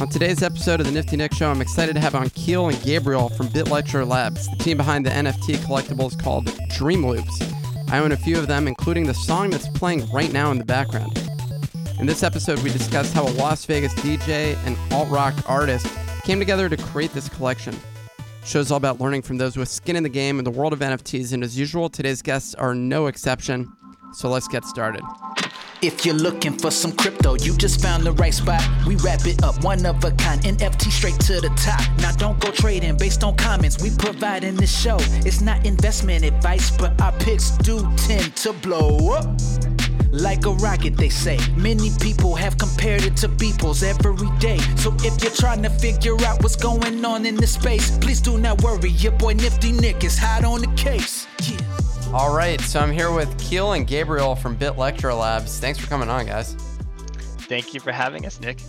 On today's episode of the Nifty Nick Show, I'm excited to have on Keil and Gabriel from Bitlectro Labs, the team behind the NFT collectibles called Dream Loops. I own a few of them, including the song that's playing right now in the background. In this episode, we discussed how a Las Vegas DJ and alt rock artist came together to create this collection. Show's all about learning from those with skin in the game in the world of NFTs, and as usual, today's guests are no exception. So let's get started. If you're looking for some crypto, you just found the right spot. We wrap it up, one of a kind, NFT straight to the top. Now don't go trading based on comments we provide in this show. It's not investment advice, but our picks do tend to blow up. Like a rocket, they say. Many people have compared it to Beeples every day. So if you're trying to figure out what's going on in this space, please do not worry. Your boy Nifty Nick is hot on the case. Yeah. All right, so I'm here with Keil and Gabriel from Bitlectro Labs. Thanks for coming on, guys. Thank you for having us, Nick.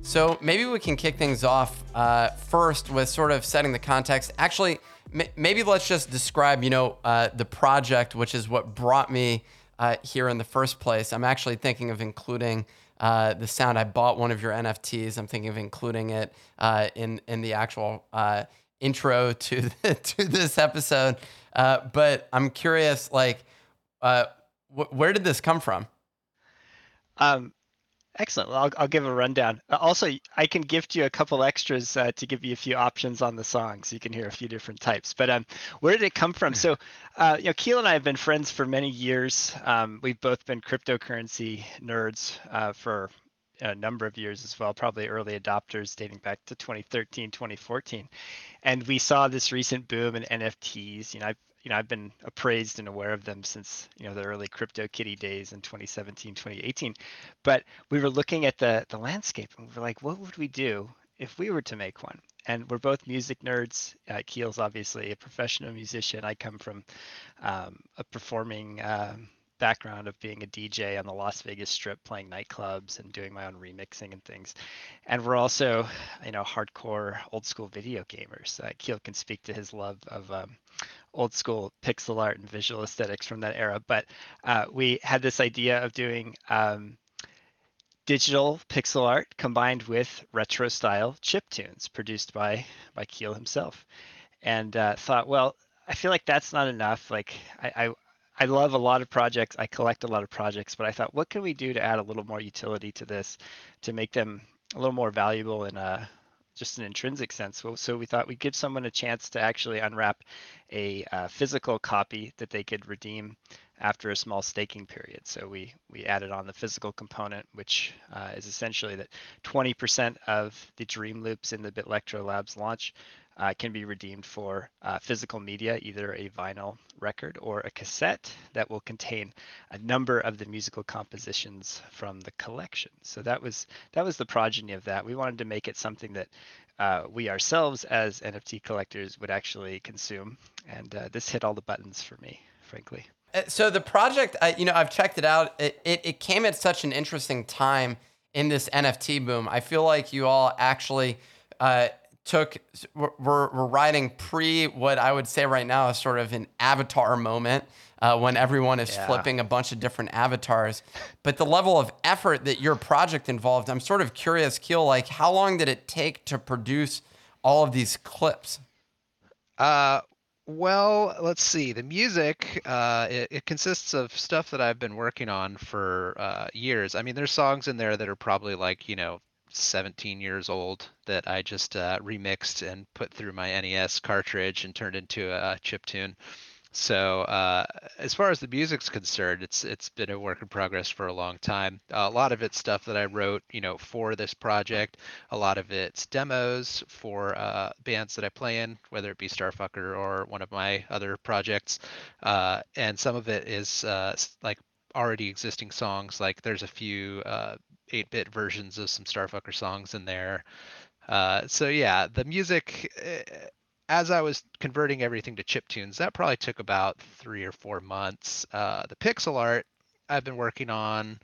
So maybe we can kick things off uh, first with sort of setting the context. Actually, m- maybe let's just describe, you know, uh, the project, which is what brought me uh, here in the first place. I'm actually thinking of including uh, the sound. I bought one of your NFTs. I'm thinking of including it uh, in in the actual uh, intro to the, to this episode. Uh, but I'm curious, like, uh, wh- where did this come from? Um, excellent. Well, I'll, I'll give a rundown. Uh, also, I can gift you a couple extras uh, to give you a few options on the song, so you can hear a few different types. But um, where did it come from? So, uh, you know, Keil and I have been friends for many years. Um, we've both been cryptocurrency nerds uh, for a number of years as well, probably early adopters dating back to 2013, 2014. And we saw this recent boom in NFTs. You know, I've you know, I've been appraised and aware of them since, you know, the early crypto kitty days in 2017, 2018. But we were looking at the the landscape and we were like, what would we do if we were to make one? And we're both music nerds. Uh, Keil's obviously a professional musician. I come from um, a performing um, background of being a DJ on the Las Vegas Strip, playing nightclubs and doing my own remixing and things. And we're also, you know, hardcore old school video gamers. Uh, Keil can speak to his love of um, old school pixel art and visual aesthetics from that era. But uh, we had this idea of doing um, digital pixel art combined with retro style chip tunes produced by by Keil himself, and uh, thought, well, I feel like that's not enough. Like I, I I love a lot of projects. I collect a lot of projects, but I thought, what can we do to add a little more utility to this, to make them a little more valuable in a just an intrinsic sense. So we thought we'd give someone a chance to actually unwrap a uh, physical copy that they could redeem after a small staking period. So we we added on the physical component, which uh, is essentially that 20% of the dream loops in the Bitlectro Labs launch uh, can be redeemed for uh, physical media, either a vinyl record or a cassette that will contain a number of the musical compositions from the collection. So that was that was the progeny of that. We wanted to make it something that uh, we ourselves as NFT collectors would actually consume, and uh, this hit all the buttons for me, frankly. Uh, so the project, I, you know, I've checked it out. It, it, it came at such an interesting time in this NFT boom. I feel like you all actually uh, took we're, we're riding pre what I would say right now is sort of an avatar moment uh, when everyone is yeah. flipping a bunch of different avatars. But the level of effort that your project involved, I'm sort of curious, Keil, like how long did it take to produce all of these clips? Uh, well, let's see. The music, uh, it, it, consists of stuff that I've been working on for uh, years. I mean, there's songs in there that are probably like, you know, 17 years old that I just uh, remixed and put through my NES cartridge and turned into a chip tune. So uh, as far as the music's concerned, it's it's been a work in progress for a long time. Uh, a lot of it's stuff that I wrote, you know, for this project. A lot of it's demos for uh, bands that I play in, whether it be Starfucker or one of my other projects. Uh, and some of it is uh, like already existing songs. Like there's a few 8-bit uh, versions of some Starfucker songs in there. so yeah, the music eh, as I was converting everything to chip tunes, that probably took about three or four months. Uh, the pixel art I've been working on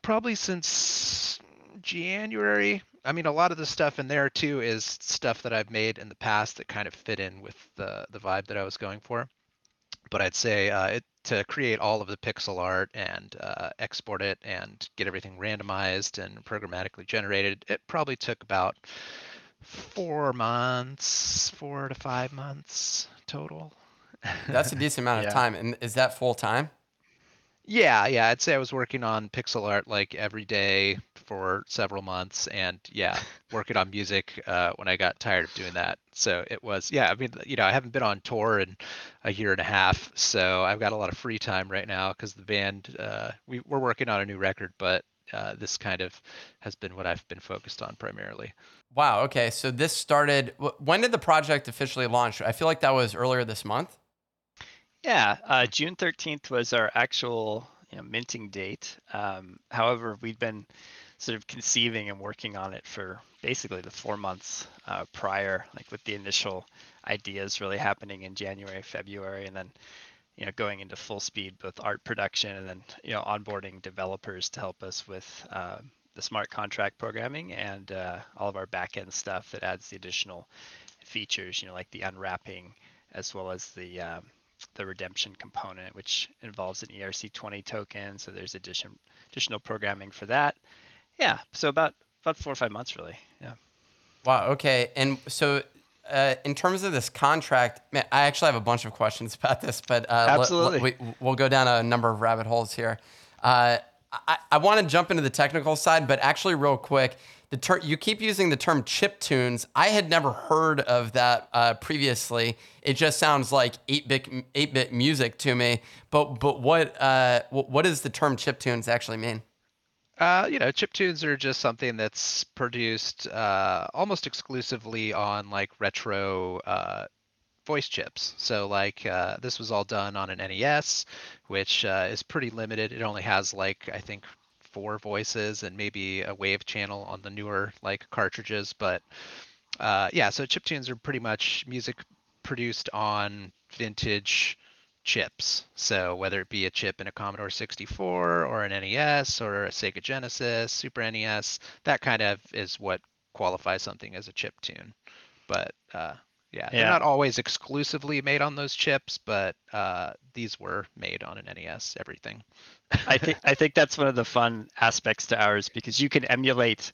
probably since January. I mean, a lot of the stuff in there too is stuff that I've made in the past that kind of fit in with the the vibe that I was going for. But I'd say uh, it, to create all of the pixel art and uh, export it and get everything randomized and programmatically generated, it probably took about four months, four to five months total. That's a decent amount of Yeah. time. And is that full time? Yeah, yeah, I'd say I was working on pixel art like every day for several months, and yeah, working on music uh, when I got tired of doing that. So it was, yeah, I mean, you know, I haven't been on tour in a year and a half, so I've got a lot of free time right now because the band, uh, we, we're working on a new record, but uh, this kind of has been what I've been focused on primarily. Wow. Okay. So this started. When did the project officially launch? I feel like that was earlier this month. Yeah, uh, June 13th was our actual you know, minting date. Um, however, we'd been sort of conceiving and working on it for basically the four months uh, prior, like with the initial ideas really happening in January, February, and then you know going into full speed with art production and then you know onboarding developers to help us with uh, the smart contract programming and uh, all of our backend stuff that adds the additional features, you know, like the unwrapping as well as the um, the redemption component, which involves an ERC20 token. So there's addition additional programming for that. Yeah, so about about four or five months really. Yeah. Wow. Okay. And so, uh, in terms of this contract, man, I actually have a bunch of questions about this, but uh, let- let- Absolutely. we, we'll go down a number of rabbit holes here. Uh, I, I want to jump into the technical side, but actually, real quick, the ter- you keep using the term chip tunes. I had never heard of that uh, previously. It just sounds like eight bit eight bit music to me. But but what uh, wh- what does the term chip tunes actually mean? Uh, you know, chip tunes are just something that's produced uh, almost exclusively on like retro uh, voice chips. So like uh, this was all done on an NES, which uh, is pretty limited. It only has like I think four voices and maybe a wave channel on the newer like cartridges. But uh, yeah, so chip tunes are pretty much music produced on vintage chips. So whether it be a chip in a Commodore 64 or an NES or a Sega Genesis, Super NES, that kind of is what qualifies something as a chip tune. But uh, yeah, they're not always exclusively made on those chips, but uh, these were made on an NES. Everything. I think I think that's one of the fun aspects to ours because you can emulate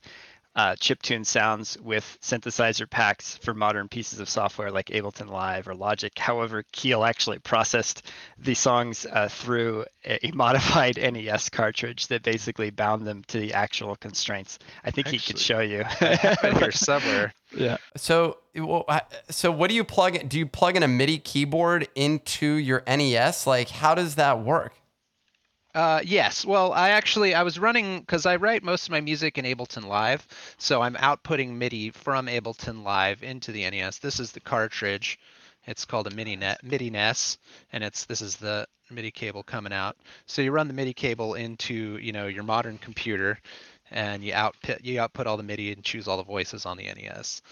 uh, chiptune sounds with synthesizer packs for modern pieces of software like Ableton Live or Logic. However, Keil actually processed the songs uh, through a, a modified NES cartridge that basically bound them to the actual constraints. I think he could show you. I here somewhere. yeah. So, well, so what do you plug? in- Do you plug in a MIDI keyboard into your NES? Like, how does that work? Uh, yes. Well, I actually I was running because I write most of my music in Ableton Live, so I'm outputting MIDI from Ableton Live into the NES. This is the cartridge. It's called a MIDI net MIDI NES, and it's this is the MIDI cable coming out. So you run the MIDI cable into you know your modern computer, and you output you output all the MIDI and choose all the voices on the NES.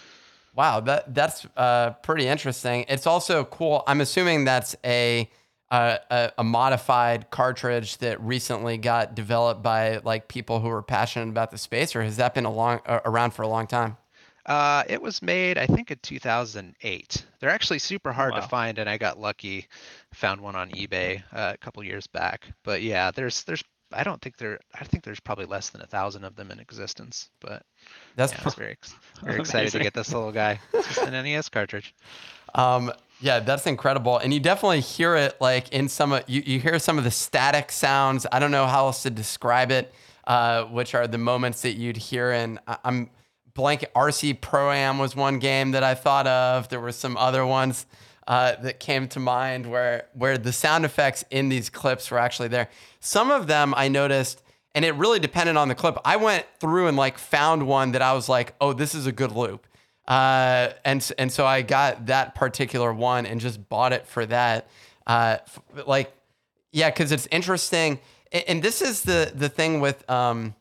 Wow, that that's uh, pretty interesting. It's also cool. I'm assuming that's a, uh, a a modified cartridge that recently got developed by like people who are passionate about the space, or has that been a long uh, around for a long time? Uh, it was made, I think, in 2008. They're actually super hard Wow. to find, and I got lucky, found one on eBay uh, a couple years back. But yeah, there's there's I don't think there I think there's probably less than a thousand of them in existence. But That's yeah, I was very very excited to get this little guy. It's just an NES cartridge. Um, yeah, that's incredible, and you definitely hear it like in some of you. You hear some of the static sounds. I don't know how else to describe it, uh, which are the moments that you'd hear. in I- I'm blank. RC Pro Am was one game that I thought of. There were some other ones uh, that came to mind where where the sound effects in these clips were actually there. Some of them I noticed. And it really depended on the clip. I went through and like found one that I was like, "Oh, this is a good loop." Uh, and and so I got that particular one and just bought it for that. Uh, f- like, yeah, because it's interesting. A- And this is the the thing with um,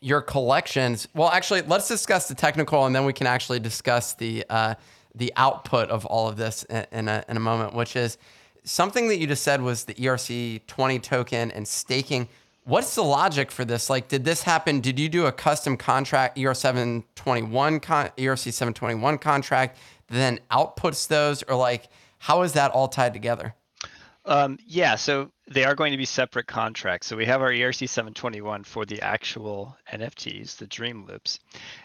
your collections. Well, actually, let's discuss the technical, and then we can actually discuss the uh, the output of all of this in, in a in a moment. Which is something that you just said was the ERC twenty token and staking. What's the logic for this? Like, did this happen? Did you do a custom contract, ER seven twenty one con, ERC seven twenty one contract, then outputs those, or like, how is that all tied together? Um, yeah, so they are going to be separate contracts. So we have our ERC 721 for the actual NFTs, the Dream Loops,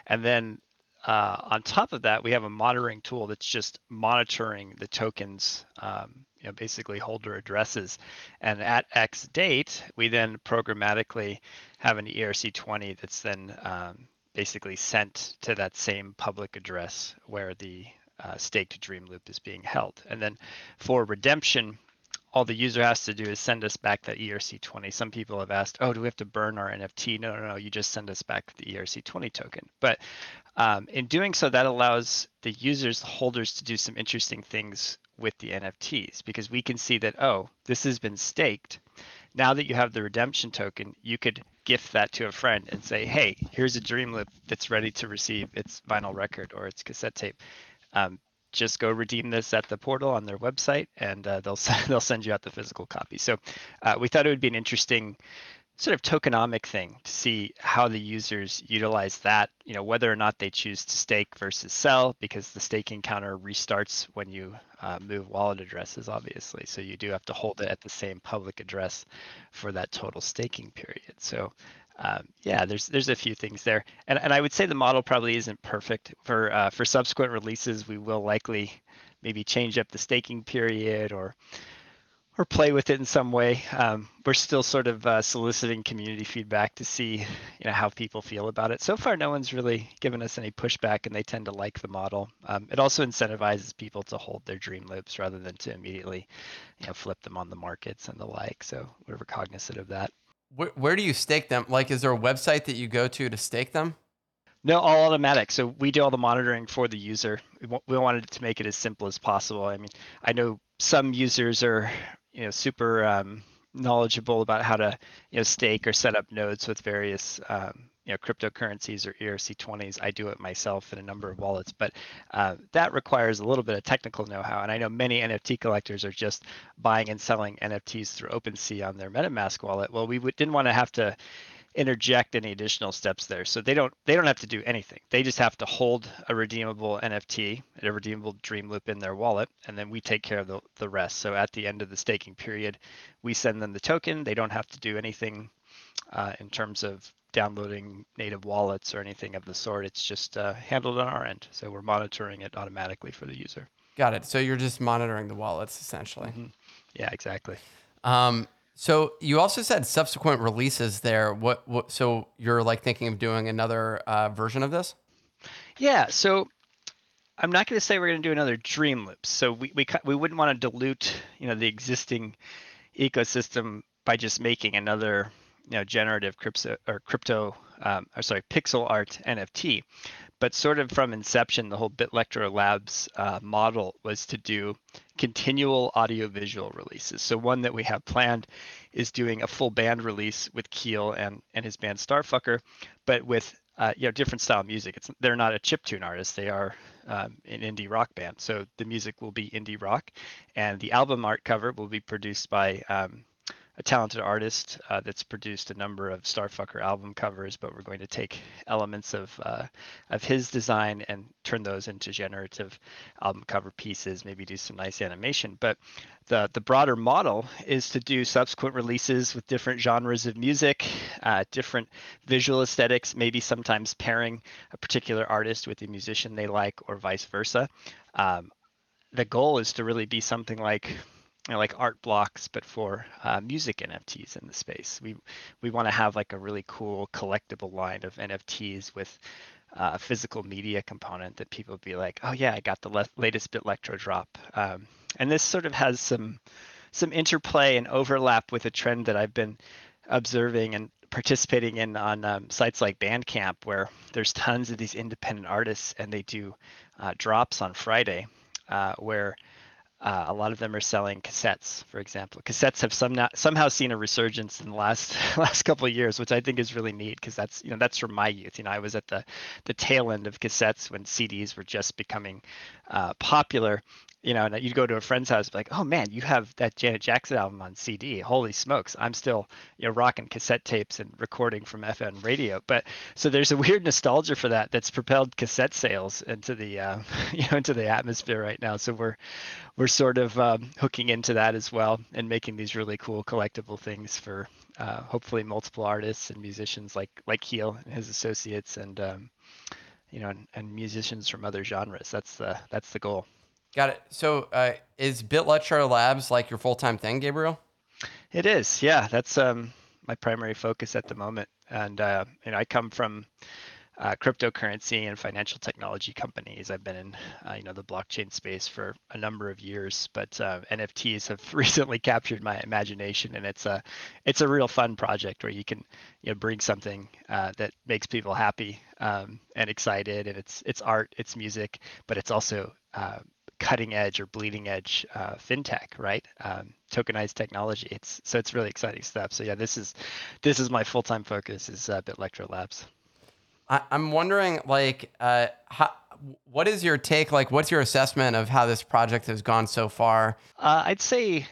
and then uh, on top of that, we have a monitoring tool that's just monitoring the tokens, um, you know, basically holder addresses. And at X date, we then programmatically have an ERC20 that's then um, basically sent to that same public address where the uh, staked Dream Loop is being held. And then for redemption, all the user has to do is send us back that ERC20. Some people have asked, oh, do we have to burn our NFT? No, no, no, you just send us back the ERC20 token. But um, in doing so, that allows the users, the holders, to do some interesting things with the NFTs because we can see that, oh, this has been staked. Now that you have the redemption token, you could gift that to a friend and say, hey, here's a Dream Loop that's ready to receive its vinyl record or its cassette tape. Um, just go redeem this at the portal on their website, and uh, they'll they'll send you out the physical copy. So uh, we thought it would be an interesting sort of tokenomic thing to see how the users utilize that. You know whether or not they choose to stake versus sell, because the staking counter restarts when you uh, move wallet addresses, obviously. So you do have to hold it at the same public address for that total staking period. So um, yeah, there's there's a few things there, and and I would say the model probably isn't perfect for uh, for subsequent releases. We will likely maybe change up the staking period or or play with it in some way. Um, we're still sort of uh, soliciting community feedback to see you know how people feel about it. So far, no one's really given us any pushback, and they tend to like the model. Um, it also incentivizes people to hold their dream loops rather than to immediately you know flip them on the markets and the like. So we're cognizant of that. Where, where do you stake them? Like, is there a website that you go to to stake them? No, all automatic. So we do all the monitoring for the user. We, wanted to make it as simple as possible. I mean, I know some users are, you know, super um, knowledgeable about how to, you know, stake or set up nodes with various um, you know cryptocurrencies or ERC20s. I do it myself in a number of wallets, but uh, that requires a little bit of technical know-how. And I know many NFT collectors are just buying and selling NFTs through OpenSea on their MetaMask wallet. Well, we w- didn't want to have to interject any additional steps there. So they don't they don't have to do anything. They just have to hold a redeemable NFT, a redeemable dream loop in their wallet, and then we take care of the, the rest. So at the end of the staking period, we send them the token. They don't have to do anything uh, in terms of downloading native wallets or anything of the sort. It's just uh, handled on our end. So we're monitoring it automatically for the user. Got it. So you're just monitoring the wallets essentially. Mm-hmm. Yeah, exactly. Um, so you also said subsequent releases there. What, what so you're like thinking of doing another uh, version of this? Yeah. So I'm not going to say we're going to do another Dream Loops. So we, we we wouldn't want to dilute you know the existing ecosystem by just making another you know generative crypto or crypto um, or sorry pixel art NFT. But sort of from inception, the whole Bitlectro Labs uh, model was to do continual audiovisual releases. So one that we have planned is doing a full band release with Keil and and his band Starfucker, but with uh, you know different style music. It's they're not a chip tune artist; they are um, an indie rock band. So the music will be indie rock, and the album art cover will be produced by um, a talented artist uh, that's produced a number of Starfucker album covers, but we're going to take elements of uh, of his design and turn those into generative album cover pieces. Maybe do some nice animation. But the the broader model is to do subsequent releases with different genres of music, uh, different visual aesthetics. Maybe sometimes pairing a particular artist with a musician they like, or vice versa. Um, the goal is to really be something like you know, like art blocks, but for uh, music NFTs in the space. We we want to have like a really cool collectible line of NFTs with uh, a physical media component that people be like, oh yeah, I got the le- latest Bitlectro drop. Um, and this sort of has some some interplay and overlap with a trend that I've been observing and participating in on um, sites like Bandcamp, where there's tons of these independent artists and they do uh, drops on Friday, uh, where uh, a lot of them are selling cassettes, for example. Cassettes have some not, somehow seen a resurgence in the last last couple of years, which I think is really neat because that's you know that's from my youth. You know, I was at the the tail end of cassettes when CDs were just becoming uh, popular, you know, and you'd go to a friend's house, like, oh man, you have that Janet Jackson album on CD. Holy smokes! I'm still, you know, rocking cassette tapes and recording from FM radio. But so there's a weird nostalgia for that that's propelled cassette sales into the, uh, you know, into the atmosphere right now. So we're, we're sort of um, hooking into that as well and making these really cool collectible things for uh, hopefully multiple artists and musicians like like Keil and his associates and um, you know and, and musicians from other genres. That's the that's the goal. Got it. So, uh, is Bitlectro Labs like your full time thing, Gabriel? It is. Yeah, that's um, my primary focus at the moment. And uh, you know, I come from uh, cryptocurrency and financial technology companies. I've been in, uh, you know, the blockchain space for a number of years, but uh, NFTs have recently captured my imagination, and it's a, it's a real fun project where you can, you know, bring something uh, that makes people happy um, and excited, and it's it's art, it's music, but it's also uh, cutting edge or bleeding edge uh, fintech, right? Um, tokenized technology. It's so it's really exciting stuff. So yeah, this is this is my full time focus is uh, BitLectro Labs. I, am wondering, like, uh, how, what is your take? Like, what's your assessment of how this project has gone so far? Uh, I'd say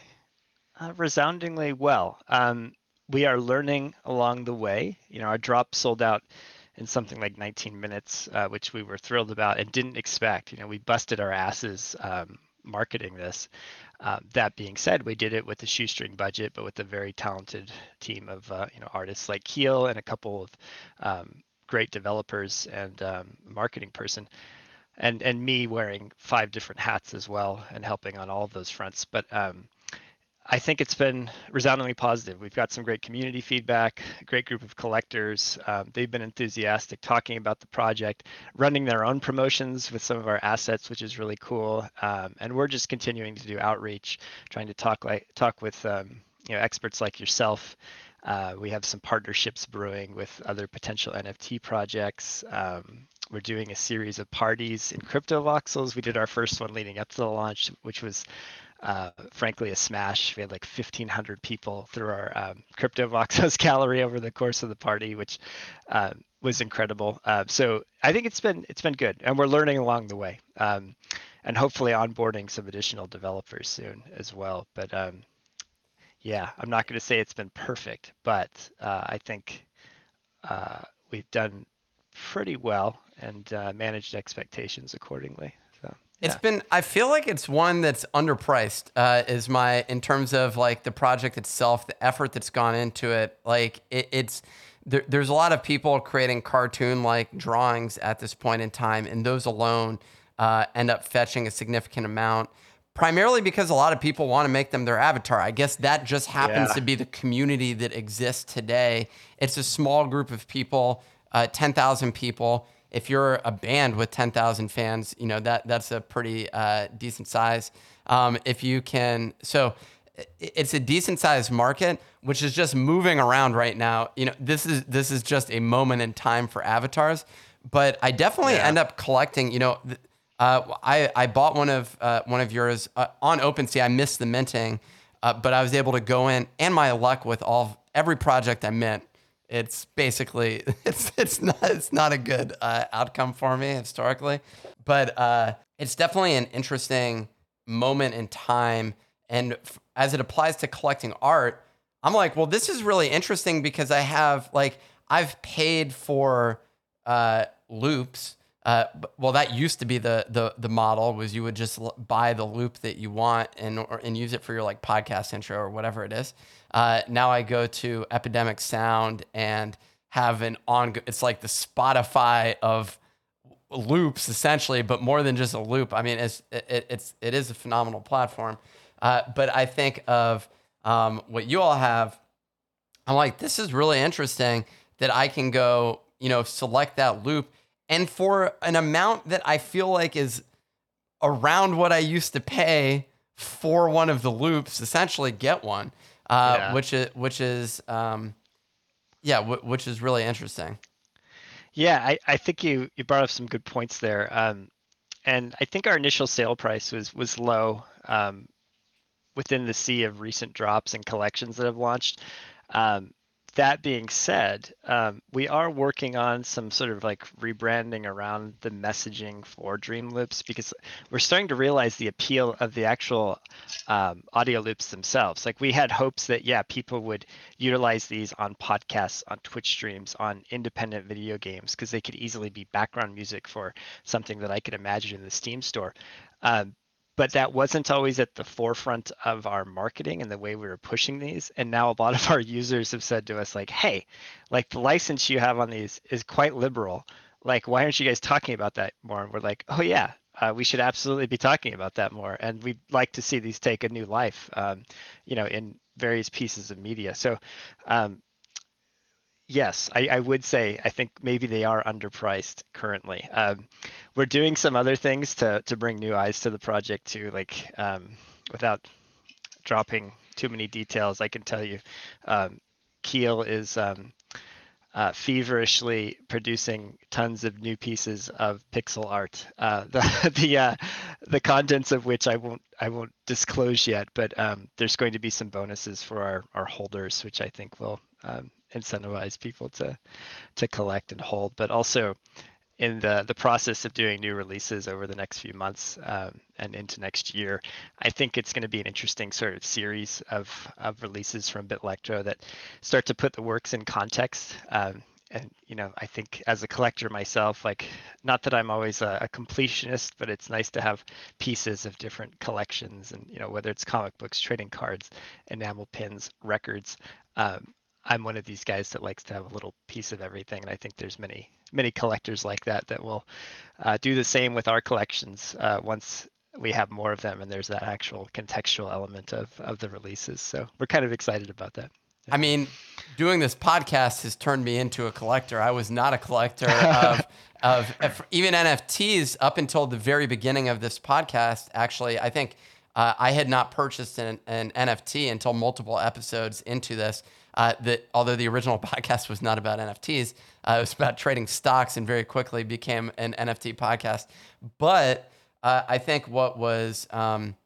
uh, resoundingly well. Um, we are learning along the way. You know, our drop sold out in something like 19 minutes, uh, which we were thrilled about and didn't expect. You know, we busted our asses um, marketing this. Uh, that being said, we did it with a shoestring budget, but with a very talented team of uh, you know artists like Keil and a couple of um, great developers and um, marketing person, and and me wearing five different hats as well and helping on all of those fronts. But um, I think it's been resoundingly positive. We've got some great community feedback, a great group of collectors. Um, they've been enthusiastic talking about the project, running their own promotions with some of our assets, which is really cool. Um, and we're just continuing to do outreach, trying to talk like talk with um, you know experts like yourself. Uh, we have some partnerships brewing with other potential NFT projects. Um, we're doing a series of parties in Cryptovoxels. We did our first one leading up to the launch, which was uh, frankly a smash. We had like 1,500 people through our um, Cryptovoxels gallery over the course of the party, which uh, was incredible. Uh, so I think it's been it's been good, and we're learning along the way, um, and hopefully onboarding some additional developers soon as well. But um, yeah, I'm not going to say it's been perfect, but uh, I think uh, we've done pretty well and uh, managed expectations accordingly. It's been. I feel like it's one that's underpriced. Uh, is my in terms of like the project itself, the effort that's gone into it. Like it, it's there, there's a lot of people creating cartoon like drawings at this point in time, and those alone uh, end up fetching a significant amount. Primarily because a lot of people want to make them their avatar. I guess that just happens yeah. to be the community that exists today. It's a small group of people, uh, ten thousand people if you're a band with 10,000 fans, you know, that that's a pretty uh, decent size. Um, if you can, so it's a decent sized market, which is just moving around right now. You know, this is this is just a moment in time for avatars. But I definitely yeah. end up collecting. You know, uh, I I bought one of uh, one of yours uh, on OpenSea. I missed the minting, uh, but I was able to go in, and my luck with all every project I mint it's basically it's it's not it's not a good uh, outcome for me historically, but uh, it's definitely an interesting moment in time. And f- as it applies to collecting art, I'm like, well, this is really interesting because I have like I've paid for uh, loops. Uh, well, that used to be the the the model was you would just buy the loop that you want and or, and use it for your like podcast intro or whatever it is. Uh, now I go to Epidemic Sound and have an on. It's like the Spotify of loops essentially, but more than just a loop. I mean, it's it, it's it is a phenomenal platform. Uh, but I think of um, what you all have. I'm like, this is really interesting that I can go, you know, select that loop, and for an amount that I feel like is around what I used to pay for one of the loops, essentially get one uh, yeah. which is which is um, yeah, w- which is really interesting. Yeah, I, I think you you brought up some good points there, um, and I think our initial sale price was was low um, within the sea of recent drops and collections that have launched. Um, that being said, um, we are working on some sort of like rebranding around the messaging for Dream Loops because we're starting to realize the appeal of the actual um, audio loops themselves. Like we had hopes that yeah, people would utilize these on podcasts, on Twitch streams, on independent video games because they could easily be background music for something that I could imagine in the Steam store. Um, but that wasn't always at the forefront of our marketing and the way we were pushing these. And now a lot of our users have said to us like hey like the license you have on these is quite liberal. Like why aren't you guys talking about that more? And we're like oh yeah uh, we should absolutely be talking about that more and we'd like to see these take a new life um, you know in various pieces of media. So um, yes, I, I, would say I think maybe they are underpriced currently. Um, we're doing some other things to to bring new eyes to the project too, like um, without dropping too many details. I can tell you, um, Keil is um, uh, feverishly producing tons of new pieces of pixel art. Uh, the the uh, the contents of which I won't I won't disclose yet, but um, there's going to be some bonuses for our our holders, which I think will um, incentivize people to to collect and hold, but also in the the process of doing new releases over the next few months um, and into next year, I think it's going to be an interesting sort of series of of releases from Bitlectro that start to put the works in context. Um, and you know, I think as a collector myself, like not that I'm always a, a, completionist, but it's nice to have pieces of different collections, and you know, whether it's comic books, trading cards, enamel pins, records. Um, I'm one of these guys that likes to have a little piece of everything, and I think there's many many collectors like that that will uh, do the same with our collections uh, once we have more of them, and there's that actual contextual element of of the releases. So we're kind of excited about that. I mean, doing this podcast has turned me into a collector. I was not a collector of of even NFTs up until the very beginning of this podcast. Actually, I think uh, I had not purchased an, an NFT until multiple episodes into this uh, that although the original podcast was not about NFTs, uh, it was about trading stocks and very quickly became an NFT podcast. But uh, I think what was um,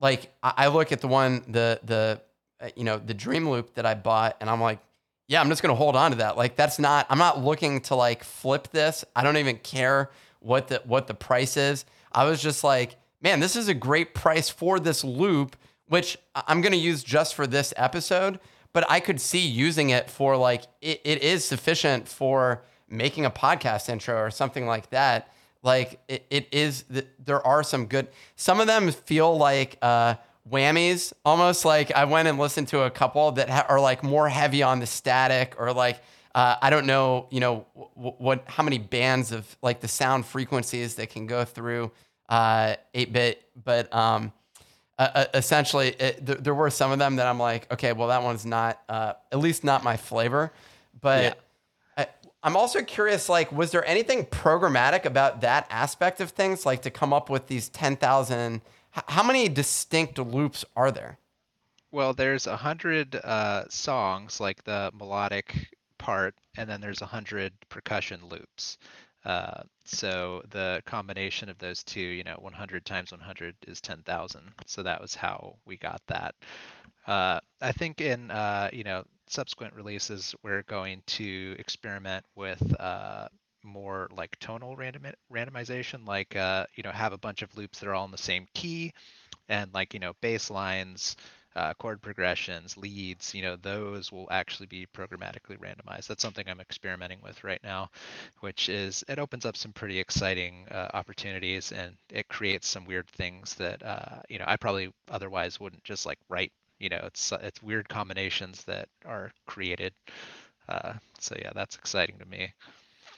like, I, I look at the one, the, the, uh, you know, the Dream Loop that I bought, and I'm like, yeah, I'm just going to hold on to that. Like, that's not, I'm not looking to like flip this. I don't even care what the, what the price is. I was just like, man, this is a great price for this loop, which I'm going to use just for this episode but I could see using it for like it, it is sufficient for making a podcast intro or something like that. Like it, it is. There are some good. Some of them feel like uh, whammies, almost like I went and listened to a couple that ha- are like more heavy on the static or like. Uh, I don't know, you know, w- what how many bands of like the sound frequencies that can go through uh, 8-bit, but um, uh, uh, essentially, it, th- there were some of them that I'm like, okay, well, that one's not, uh, at least not my flavor. But yeah. I, I'm also curious, like, was there anything programmatic about that aspect of things, like to come up with these 10,000? H- how many distinct loops are there? Well, there's a hundred uh, songs, like the melodic part, and then there's a hundred percussion loops. Uh, so the combination of those two, you know, 100 times 100 is 10,000. So that was how we got that. Uh, I think in, uh, you know, subsequent releases, we're going to experiment with uh, more like tonal random randomization, like, uh, you know, have a bunch of loops that are all in the same key and like, you know, bass lines, uh, chord progressions, leads, you know, those will actually be programmatically randomized. That's something I'm experimenting with right now, which is it opens up some pretty exciting uh, opportunities and it creates some weird things that uh, you know I probably otherwise wouldn't just like write. You know, it's it's weird combinations that are created. Uh, so yeah, that's exciting to me.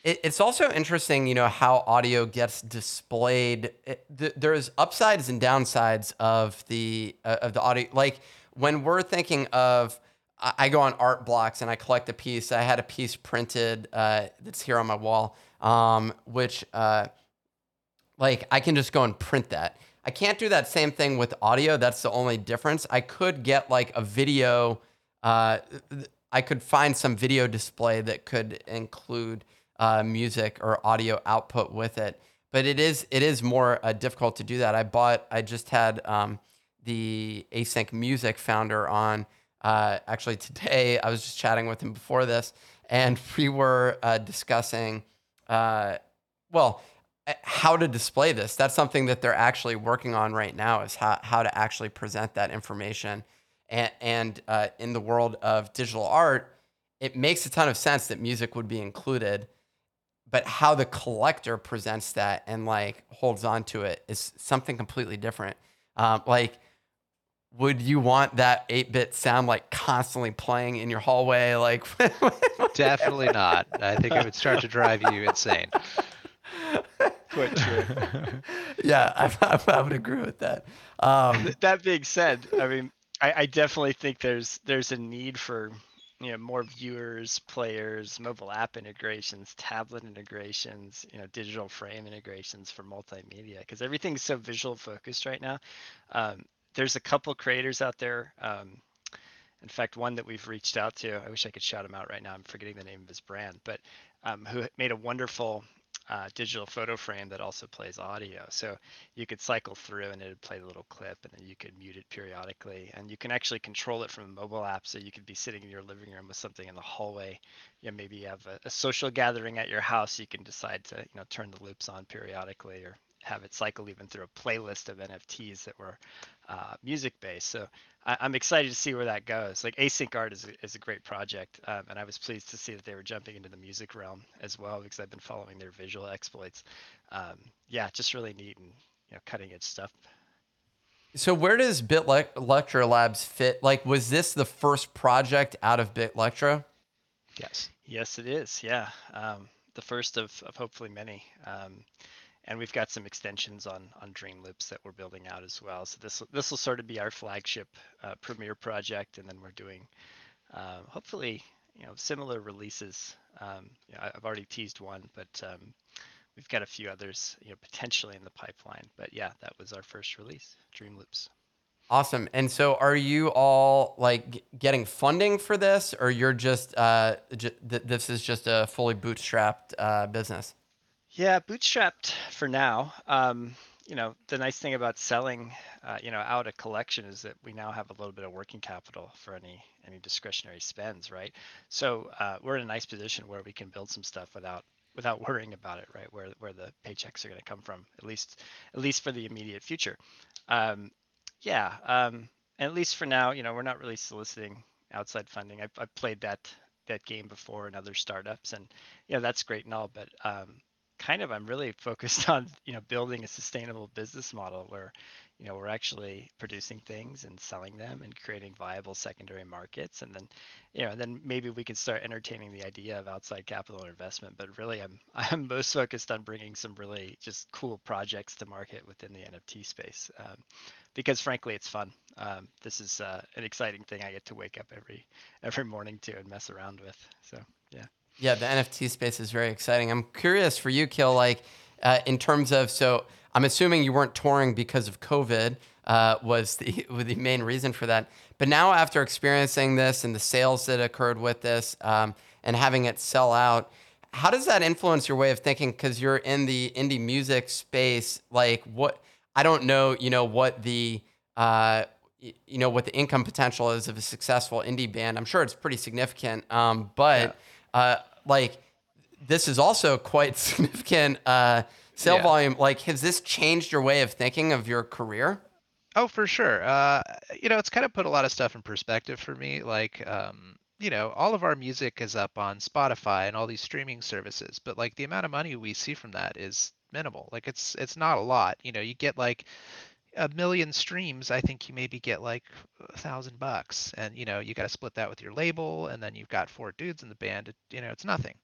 It's also interesting, you know, how audio gets displayed. It, th- there's upsides and downsides of the uh, of the audio. Like when we're thinking of, I, I go on art blocks and I collect a piece. I had a piece printed uh, that's here on my wall, um, which uh, like I can just go and print that. I can't do that same thing with audio. That's the only difference. I could get like a video. Uh, I could find some video display that could include uh, music or audio output with it. But it is it is more uh, difficult to do that. I bought I just had um, the Async Music founder on uh, actually today. I was just chatting with him before this, and we were uh, discussing, uh, well, uh, how to display this. That's something that they're actually working on right now is how, how to actually present that information. And, and in the world of digital art, it makes a ton of sense that music would be included, but how the collector presents that and like holds on to it is something completely different. Um, like, would you want that 8-bit sound like constantly playing in your hallway like Definitely not. I think it would start to drive you insane. Quite true. yeah I, I, would agree with that um, that being said, I mean, I, I definitely think there's there's a need for you know more viewers, players, mobile app integrations, tablet integrations, you know, digital frame integrations for multimedia because everything's so visual focused right now. Um, there's a couple creators out there. Um, in fact, one that we've reached out to, I wish I could shout him out right now. I'm forgetting the name of his brand, but um, who made a wonderful uh, digital photo frame that also plays audio. So you could cycle through and it would play the little clip and then you could mute it periodically. And you can actually control it from a mobile app. So you could be sitting in your living room with something in the hallway. You know, maybe you have a, a social gathering at your house. You can decide to, you know, turn the loops on periodically or have it cycle even through a playlist of NFTs that were uh, music based. So I, am excited to see where that goes. Like Async Art is a, is a great project, um, and I was pleased to see that they were jumping into the music realm as well because I've been following their visual exploits. Um, yeah, just really neat and you know cutting edge stuff. So where does Bitlectro Labs fit? Like, was this the first project out of Bit Lectra? Yes. Yes, it is. Yeah, um, the first of, of hopefully many. Um, and we've got some extensions on on Dream Loops that we're building out as well. So this this will sort of be our flagship uh, premier project, and then we're doing uh, hopefully you know similar releases. Um, you know, I've already teased one, but um, we've got a few others you know potentially in the pipeline. But yeah, that was our first release, Dream Loops. Awesome. And so, are you all like getting funding for this, or you're just uh, j- th- this is just a fully bootstrapped uh, business? Yeah, bootstrapped for now. Um, you know, the nice thing about selling, uh, you know, out a collection is that we now have a little bit of working capital for any any discretionary spends, right? So uh, we're in a nice position where we can build some stuff without without worrying about it, right? Where where the paychecks are going to come from, at least at least for the immediate future. Um, yeah, um, and at least for now, you know, we're not really soliciting outside funding. I've, I've played that that game before in other startups, and yeah, that's great and all, but um, kind of I'm really focused on you know building a sustainable business model where you know we're actually producing things and selling them and creating viable secondary markets. And then you know then maybe we can start entertaining the idea of outside capital investment. But really I'm I'm most focused on bringing some really just cool projects to market within the NFT space um, because frankly it's fun. Um, this is uh, an exciting thing I get to wake up every every morning to and mess around with so yeah the NFT space is very exciting. I'm curious for you, Keil, like uh, in terms of so I'm assuming you weren't touring because of COVID uh, was the was the main reason for that. But now after experiencing this and the sales that occurred with this um, and having it sell out, how does that influence your way of thinking? Because you're in the indie music space, like what I don't know, you know what the uh, you know what the income potential is of a successful indie band. I'm sure it's pretty significant, um, but yeah uh, like this is also quite significant uh, sale yeah. volume. Like, has this changed your way of thinking of your career? Oh, for sure. Uh, you know, it's kind of put a lot of stuff in perspective for me. Like, um, you know, all of our music is up on Spotify and all these streaming services, but like the amount of money we see from that is minimal. Like, it's it's not a lot. You know, you get like a million streams, I think you maybe get like a thousand bucks, and you know you got to split that with your label, and then you've got four dudes in the band. It, you know, it's nothing.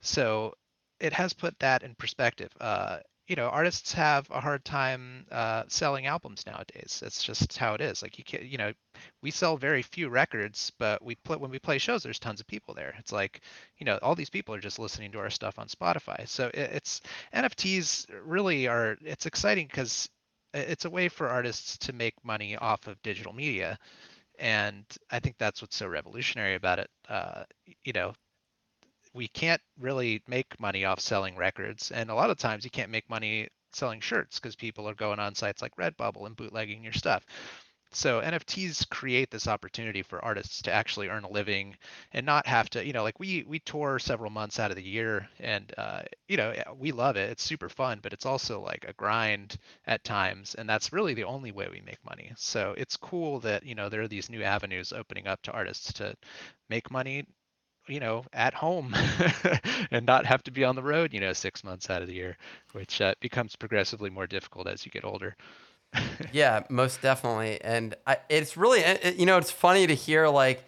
So it has put that in perspective. Uh, you know, artists have a hard time uh, selling albums nowadays. It's just how it is. Like you can't, you know, we sell very few records, but we play when we play shows. There's tons of people there. It's like, you know, all these people are just listening to our stuff on Spotify. So it, it's NFTs really are. It's exciting because it's a way for artists to make money off of digital media and i think that's what's so revolutionary about it uh, you know we can't really make money off selling records and a lot of times you can't make money selling shirts because people are going on sites like redbubble and bootlegging your stuff so NFTs create this opportunity for artists to actually earn a living and not have to, you know, like we we tour several months out of the year, and uh, you know we love it. It's super fun, but it's also like a grind at times, and that's really the only way we make money. So it's cool that you know there are these new avenues opening up to artists to make money you know at home and not have to be on the road you know six months out of the year which uh, becomes progressively more difficult as you get older yeah most definitely and I, it's really it, you know it's funny to hear like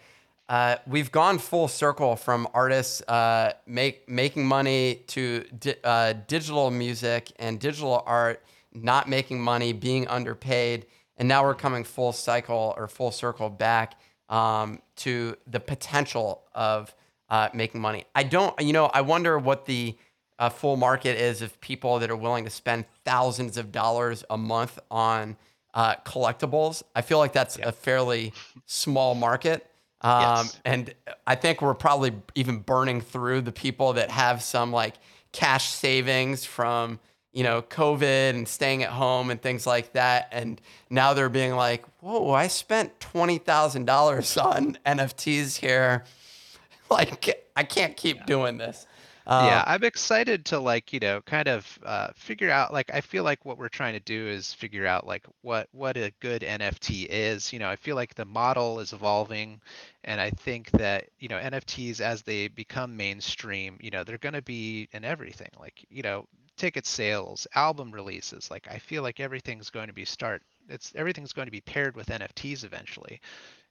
uh, we've gone full circle from artists uh, make making money to di- uh, digital music and digital art not making money being underpaid and now we're coming full cycle or full circle back um, to the potential of uh, making money. I don't, you know, I wonder what the uh, full market is of people that are willing to spend thousands of dollars a month on uh, collectibles. I feel like that's a fairly small market. Um, Yes. And I think we're probably even burning through the people that have some like cash savings from, you know, COVID and staying at home and things like that. And now they're being like, whoa, I spent $20,000 on NFTs here like I can't keep doing this. Yeah Um, i'm excited to like you know kind of uh, figure out like i feel like what we're trying to do is figure out like what what a good nft is you know i feel like the model is evolving and i think that you know nfts as they become mainstream you know they're going to be in everything like you know ticket sales album releases like i feel like everything's going to be start it's everything's going to be paired with nfts eventually.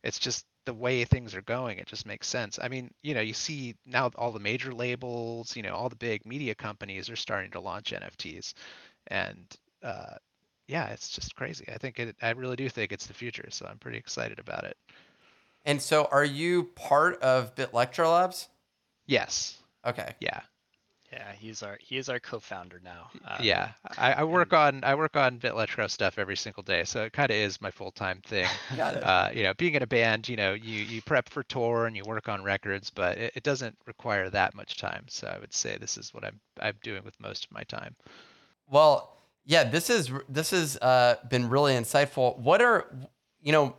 It's just the way things are going it just makes sense. I mean you know you see now all the major labels you know all the big media companies are starting to launch nfts and uh, yeah it's just crazy. I think it i really do think it's the future so i'm pretty excited about it. And so are you part of Bitlectro Labs? yes. Okay. yeah Yeah, he's our he is our co-founder now. Uh, yeah I, I work on i work on Bitlectro stuff every single day so it kind of is my full-time thing Got it. uh, you know, being in a band, you know, you you prep for tour and you work on records, but it, it doesn't require that much time. So I would say this is what I'm I'm doing with most of my time. Well, yeah, this is this has uh, been really insightful. What are you know,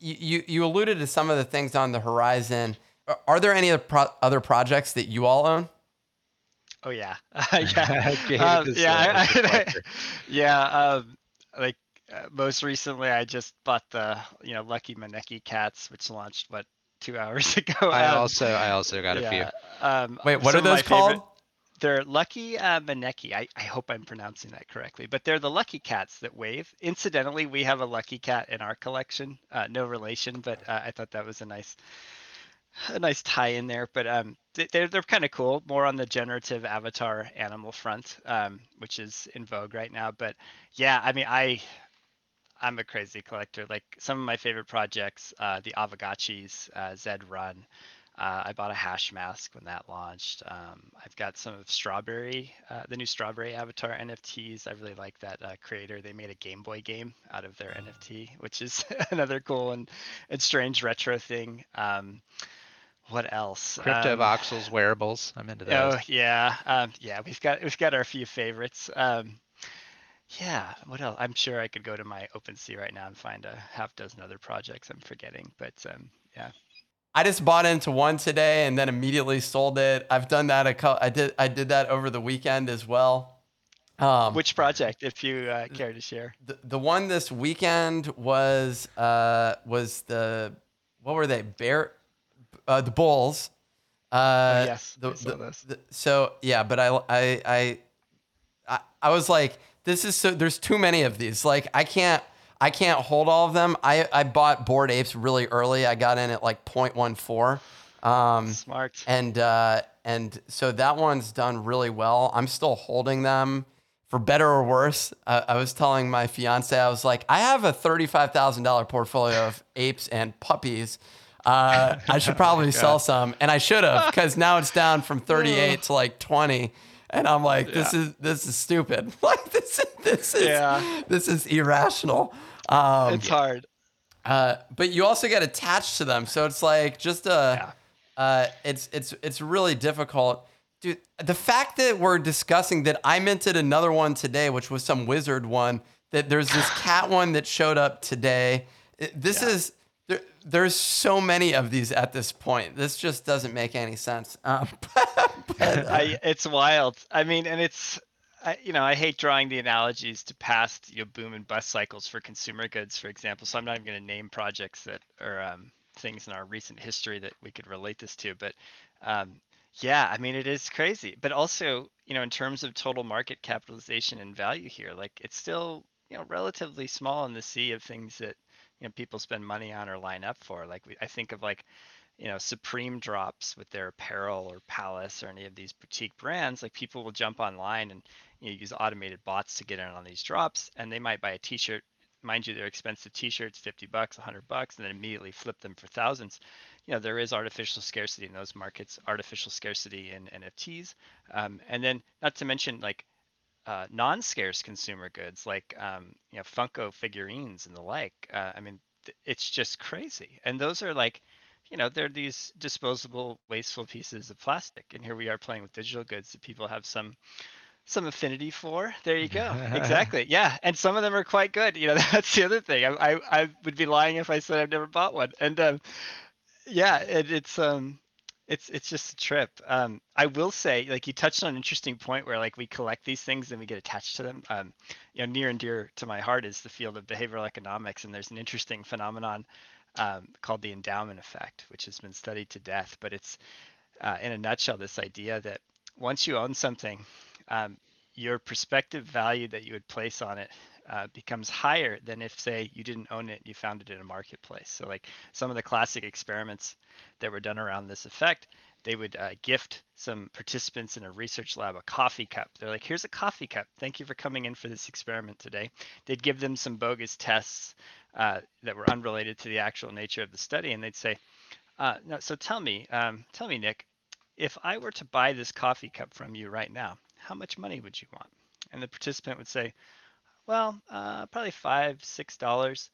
you, you you alluded to some of the things on the horizon. Are, are there any other pro- other projects that you all own? Oh yeah. yeah. Gabe Um, yeah. uh, I- is a I- collector. yeah. Um, like uh, most recently, I just bought the you know Lucky Maneki cats, which launched what two hours ago. I Um, also I also got a few. Um, Wait, what are those called? favorite- They're Lucky uh, Maneki. I, I hope I'm pronouncing that correctly, but they're the lucky cats that wave. Incidentally, we have a lucky cat in our collection. Uh, no relation, but uh, I thought that was a nice, a nice tie in there. But um, they're they're kind of cool. More on the generative avatar animal front, um, which is in vogue right now. But yeah, I mean, I I'm a crazy collector. Like some of my favorite projects, uh, the Aavegotchis, uh, Zed Run. Uh, I bought a Hashmask when that launched. Um, I've got some of Strawberry, uh, the new Strawberry Avatar NFTs. I really like that uh, creator. They made a Game Boy game out of their NFT, which is another cool and, and strange retro thing. Um, what else? Crypto Um, voxels, wearables. I'm into those. Oh yeah, um, yeah. We've got we've got our few favorites. Um, yeah. What else? I'm sure I could go to my OpenSea right now and find a half dozen other projects I'm forgetting. But um, yeah. I just bought into one today and then immediately sold it. I've done that a couple. I did I did that over the weekend as well. Um, Which project, if you uh, care to share? the, the one this weekend was uh was the what were they bear uh, the bulls uh yes, the, the- the- so yeah but I, I i i i was like this is so there's too many of these like i can't i can't hold all of them i i bought Bored Apes really early i got in at like 0.14 um Smart. and uh, and so that one's done really well. I'm still holding them for better or worse. Uh, I was telling my fiance, I was like, I have a thirty-five thousand dollar portfolio of apes and puppies. Uh, I should probably sell some, and I should have because now it's down from thirty-eight to like twenty. And I'm like, this is this is stupid. Like this is this is Yeah. this is irrational. Um, it's hard. uh, but you also get attached to them, so it's like just a. Yeah. Uh, it's it's it's really difficult, dude. The fact that we're discussing that I minted another one today, which was some wizard one. That there's this cat one that showed up today, This is there, there's so many of these at this point. This just doesn't make any sense. Um, but, I, it's wild. I mean, and it's, I, you know, I hate drawing the analogies to past you know, boom and bust cycles for consumer goods, for example. So I'm not even going to name projects that are um, things in our recent history that we could relate this to. But um, yeah, I mean, it is crazy. But also, you know, in terms of total market capitalization and value here, like it's still, you know, relatively small in the sea of things that you know people spend money on or line up for. Like we, I think of like you know supreme drops with their apparel or palace or any of these boutique brands like people will jump online and you know, use automated bots to get in on these drops and they might buy a t-shirt mind you they're expensive t-shirts 50 bucks 100 bucks and then immediately flip them for thousands you know there is artificial scarcity in those markets artificial scarcity in nfts um, and then not to mention like uh, non-scarce consumer goods like um, you know funko figurines and the like uh, i mean th- it's just crazy and those are like you know, they're these disposable, wasteful pieces of plastic, and here we are playing with digital goods that people have some some affinity for. There you go. exactly. Yeah, and some of them are quite good. You know, that's the other thing. I I, I would be lying if I said I've never bought one. And um, yeah, it, it's um, it's it's just a trip. Um, I will say, like you touched on an interesting point where like we collect these things and we get attached to them. Um, you know, near and dear to my heart is the field of behavioral economics, and there's an interesting phenomenon um, called the endowment effect, which has been studied to death. But it's, uh, in a nutshell, this idea that once you own something, um, your perspective value that you would place on it uh, becomes higher than if, say, you didn't own it, you found it in a marketplace. So, like some of the classic experiments that were done around this effect, they would uh, gift some participants in a research lab a coffee cup. They're like, here's a coffee cup. Thank you for coming in for this experiment today. They'd give them some bogus tests uh, that were unrelated to the actual nature of the study, and they'd say, uh, no, so tell me, um, tell me, Nick, if I were to buy this coffee cup from you right now, how much money would you want? And the participant would say, well, uh, probably five, six dollars.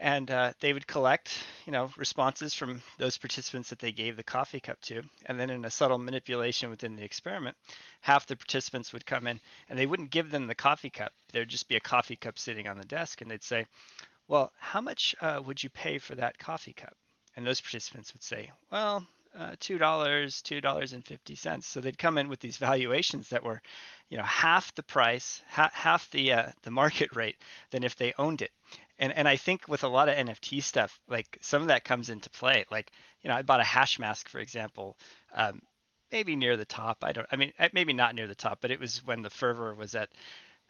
And uh, they would collect, you know, responses from those participants that they gave the coffee cup to, and then in a subtle manipulation within the experiment, half the participants would come in, and they wouldn't give them the coffee cup. There'd just be a coffee cup sitting on the desk, and they'd say, "Well, how much uh, would you pay for that coffee cup?" And those participants would say, "Well, uh, two dollars, two dollars and fifty cents." So they'd come in with these valuations that were, you know, half the price, ha- half the uh, the market rate than if they owned it. And and I think with a lot of NFT stuff, like some of that comes into play. Like you know, I bought a Hashmask, for example, um, maybe near the top. I don't. I mean, uh, maybe not near the top, but it was when the fervor was at,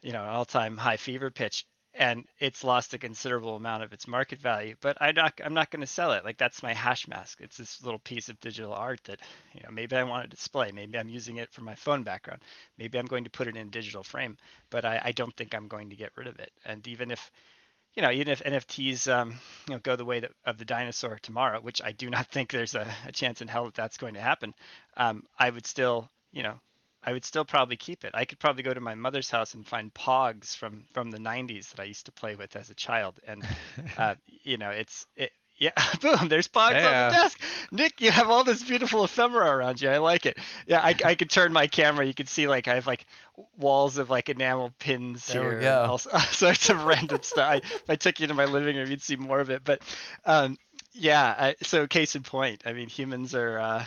you know, an all-time high fever pitch and it's lost a considerable amount of its market value but i'm not i'm not going to sell it. Like that's my Hashmask. It's this little piece of digital art that you know maybe i want to display. Maybe i'm using it for my phone background. Maybe i'm going to put it in a digital frame but i, I don't think i'm going to get rid of it. And even if you know even if nfts um, you know go the way that, of the dinosaur tomorrow which i do not think there's a, a chance in hell that that's going to happen um, i would still you know I would still probably keep it. I could probably go to my mother's house and find Pogs from from the '90s that I used to play with as a child, and uh, you know, it's it. Yeah, boom! There's Pogs on the desk. Nick, you have all this beautiful ephemera around you. I like it. Yeah, I, I could turn my camera. You could see like I have like walls of like enamel pins There here. All, all sorts of random stuff. I, if I took you to my living room, you'd see more of it. But um, yeah, I, so case in point. I mean, humans are. Uh,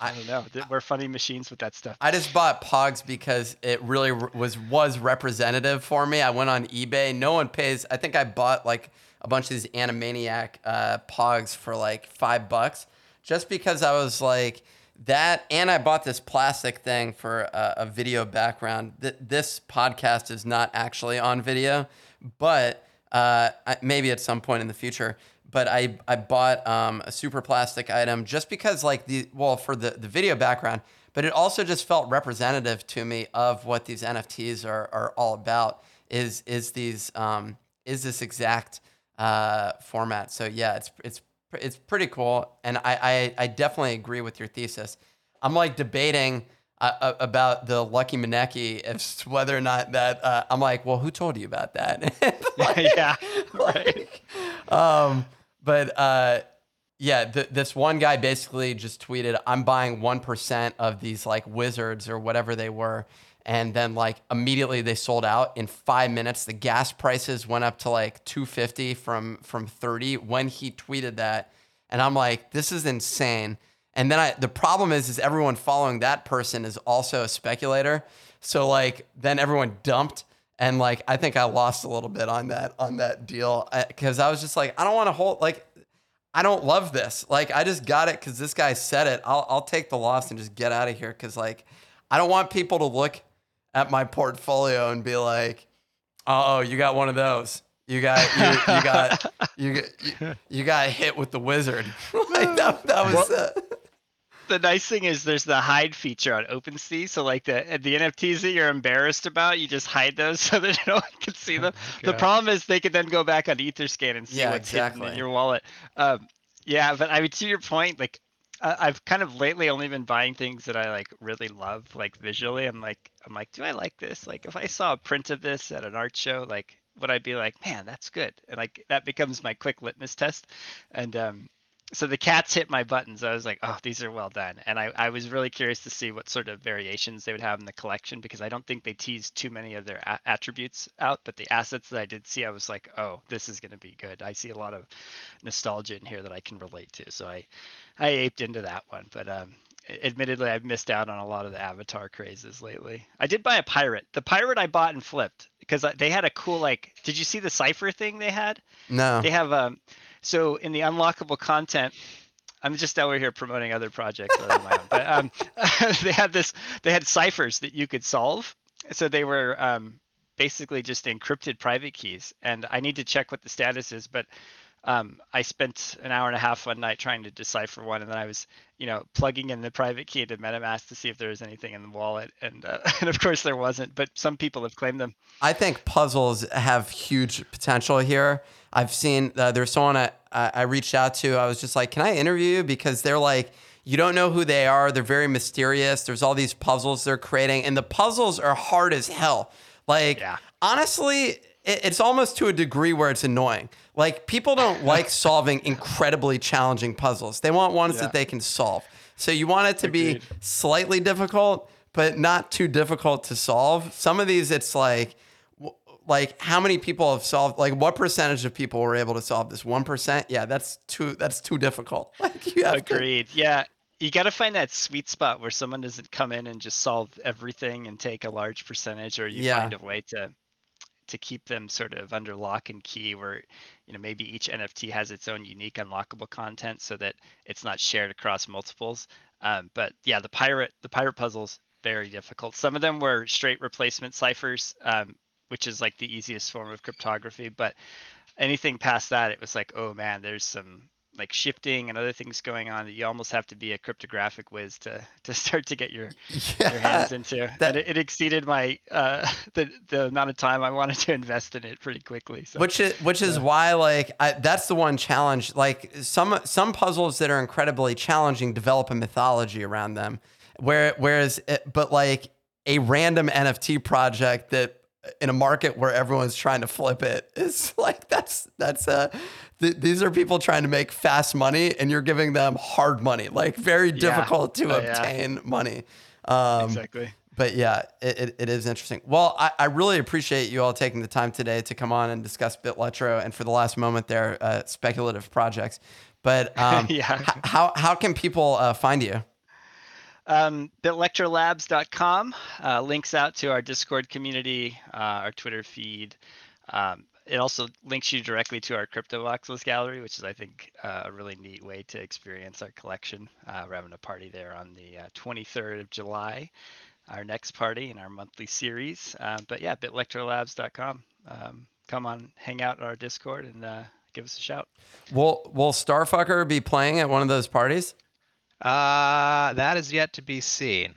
I don't know. We're funny machines with that stuff. I just bought Pogs because it really was was representative for me. I went on eBay. No one pays. I think I bought like a bunch of these Animaniac uh, Pogs for like five bucks, just because I was like that. And I bought this plastic thing for a, a video background. Th- this podcast is not actually on video, but uh, maybe at some point in the future. But I I bought um, a Superplastic item just because like the well for the the video background, but it also just felt representative to me of what these NFTs are are all about. Is is these um, is this exact uh, format? So yeah, it's it's it's pretty cool, and I I, I definitely agree with your thesis. I'm like debating uh, uh, about the Lucky Maneki, if whether or not that uh, I'm like, well, who told you about that? Like- yeah, right. um, but uh, yeah, th- this one guy basically just tweeted, "I'm buying one percent of these like wizards or whatever they were," and then like immediately they sold out in five minutes. The gas prices went up to like 250 from from 30 when he tweeted that, and I'm like, this is insane. And then I the problem is is everyone following that person is also a speculator. So like then everyone dumped and like I think I lost a little bit on that on that deal because I was just like I don't want to hold like I don't love this. Like I just got it because this guy said it. I'll I'll take the loss and just get out of here because like I don't want people to look at my portfolio and be like, oh, you got one of those. You got you, you got you, you, you got hit with the wizard. like that, that was. Uh, the nice thing is there's the hide feature on OpenSea. So like the the NFTs that you're embarrassed about, you just hide those so that no one can see them. Oh the problem is they could then go back on Etherscan and see yeah, what's exactly. in your wallet. Um, yeah, but I mean to your point, like I've kind of lately only been buying things that I like really love, like visually. I'm like, I'm like, do I like this? Like, if I saw a print of this at an art show, like, would I be like, man, that's good? And like, that becomes my quick litmus test. And um, so the cats hit my buttons. I was like, oh, these are well done. And I, I was really curious to see what sort of variations they would have in the collection because I don't think they teased too many of their a- attributes out. But the assets that I did see, I was like, oh, this is going to be good. I see a lot of nostalgia in here that I can relate to. So I, I aped into that one. But um, admittedly, I've missed out on a lot of the avatar crazes lately. I did buy a pirate. The pirate I bought and flipped because they had a cool like. Did you see the cipher thing they had? No. They have um so in the unlockable content, I'm just over here promoting other projects. But um, they had this. They had ciphers that you could solve. So they were um, basically just encrypted private keys. And I need to check what the status is, but um, I spent an hour and a half one night trying to decipher one, and then I was, you know, plugging in the private key to MetaMask to see if there was anything in the wallet, and uh, and of course there wasn't. But some people have claimed them. I think puzzles have huge potential here. I've seen uh, there's someone I, I reached out to. I was just like, can I interview you? Because they're like, you don't know who they are. They're very mysterious. There's all these puzzles they're creating, and the puzzles are hard as hell. Like, yeah. honestly, it's almost to a degree where it's annoying. Like, people don't like solving incredibly challenging puzzles. They want ones yeah. that they can solve. So you want it to Agreed. be slightly difficult, but not too difficult to solve. Some of these, it's like like how many people have solved like what percentage of people were able to solve this 1% yeah that's too that's too difficult like you have agreed to... yeah you got to find that sweet spot where someone doesn't come in and just solve everything and take a large percentage or you yeah. find a way to to keep them sort of under lock and key where you know maybe each nft has its own unique unlockable content so that it's not shared across multiples um, but yeah the pirate the pirate puzzles very difficult some of them were straight replacement ciphers um, which is like the easiest form of cryptography. But anything past that, it was like, oh man, there's some like shifting and other things going on that you almost have to be a cryptographic whiz to to start to get your yeah, your hands into. That, it, it exceeded my uh the the amount of time I wanted to invest in it pretty quickly. So, which is which is why like I, that's the one challenge. Like some some puzzles that are incredibly challenging develop a mythology around them. Where whereas it, but like a random NFT project that in a market where everyone's trying to flip it, is like that's that's uh th- these are people trying to make fast money and you're giving them hard money like very difficult yeah. to oh, obtain yeah. money. Um exactly. but yeah it, it, it is interesting. Well I, I really appreciate you all taking the time today to come on and discuss Bitlectro and for the last moment there uh, speculative projects. But um yeah. h- how how can people uh, find you um, BitLectroLabs.com uh, links out to our Discord community, uh, our Twitter feed. Um, it also links you directly to our Cryptovoxels gallery, which is, I think, uh, a really neat way to experience our collection. Uh, we're having a party there on the 23rd uh, of July, our next party in our monthly series. Uh, but yeah, BitLectroLabs.com. Um, come on, hang out in our Discord and give us a shout. Will Will Starfucker be playing at one of those parties? Uh, that is yet to be seen.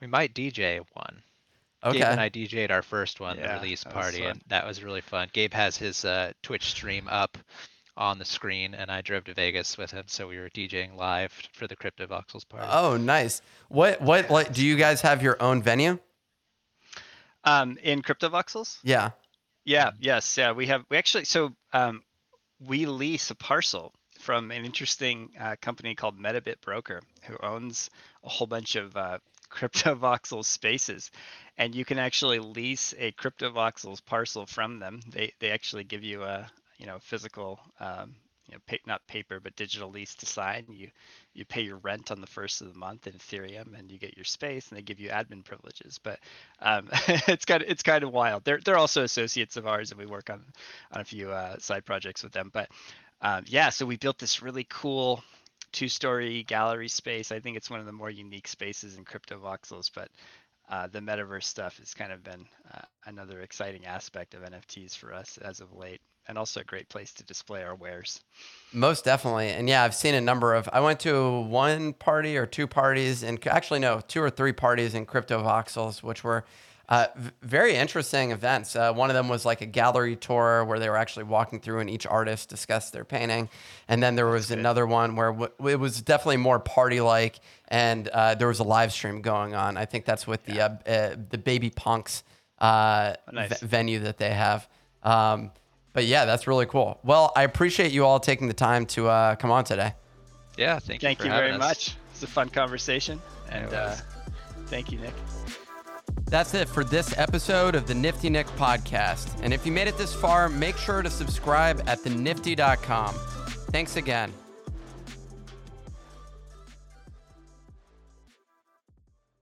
We might DJ one. Okay. Gabe and I DJ'd our first one, yeah, the release party, and that was really fun. Gabe has his uh, Twitch stream up on the screen, and I drove to Vegas with him, so we were DJing live for the Cryptovoxels party. Oh, nice. What what like? Do you guys have your own venue? Um, in Cryptovoxels? Yeah. Yeah. Yes. Yeah. We have. We actually. So um, we lease a parcel from an interesting uh, company called Metabit Broker, who owns a whole bunch of uh, CryptoVoxels spaces, and you can actually lease a CryptoVoxels parcel from them. They they actually give you a you know physical um, you know pay, not paper but digital lease to sign. You you pay your rent on the first of the month in Ethereum, and you get your space, and they give you admin privileges. But um, it's kind of it's kind of wild. They're they're also associates of ours, and we work on on a few uh, side projects with them. But um, yeah, so we built this really cool two-story gallery space. I think it's one of the more unique spaces in Cryptovoxels, but uh, the metaverse stuff has kind of been uh, another exciting aspect of NFTs for us as of late, and also a great place to display our wares. Most definitely, and yeah, I've seen a number of. I went to one party or two parties, and actually no, two or three parties in Cryptovoxels, which were uh, very interesting events. Uh, one of them was like a gallery tour where they were actually walking through and each artist discussed their painting. And then there was another one where w- it was definitely more party like, and uh, there was a live stream going on. I think that's with the uh, uh, the Baby Punks uh, Oh, nice. v- venue that they have. Um, but yeah, that's really cool. Well, I appreciate you all taking the time to uh, come on today. Yeah, thank you. Thank for you very us. much. It's a fun conversation, and uh, thank you, Nick. That's it for this episode of the Nifty Nick podcast. And if you made it this far, make sure to subscribe at thenifty.com. Thanks again.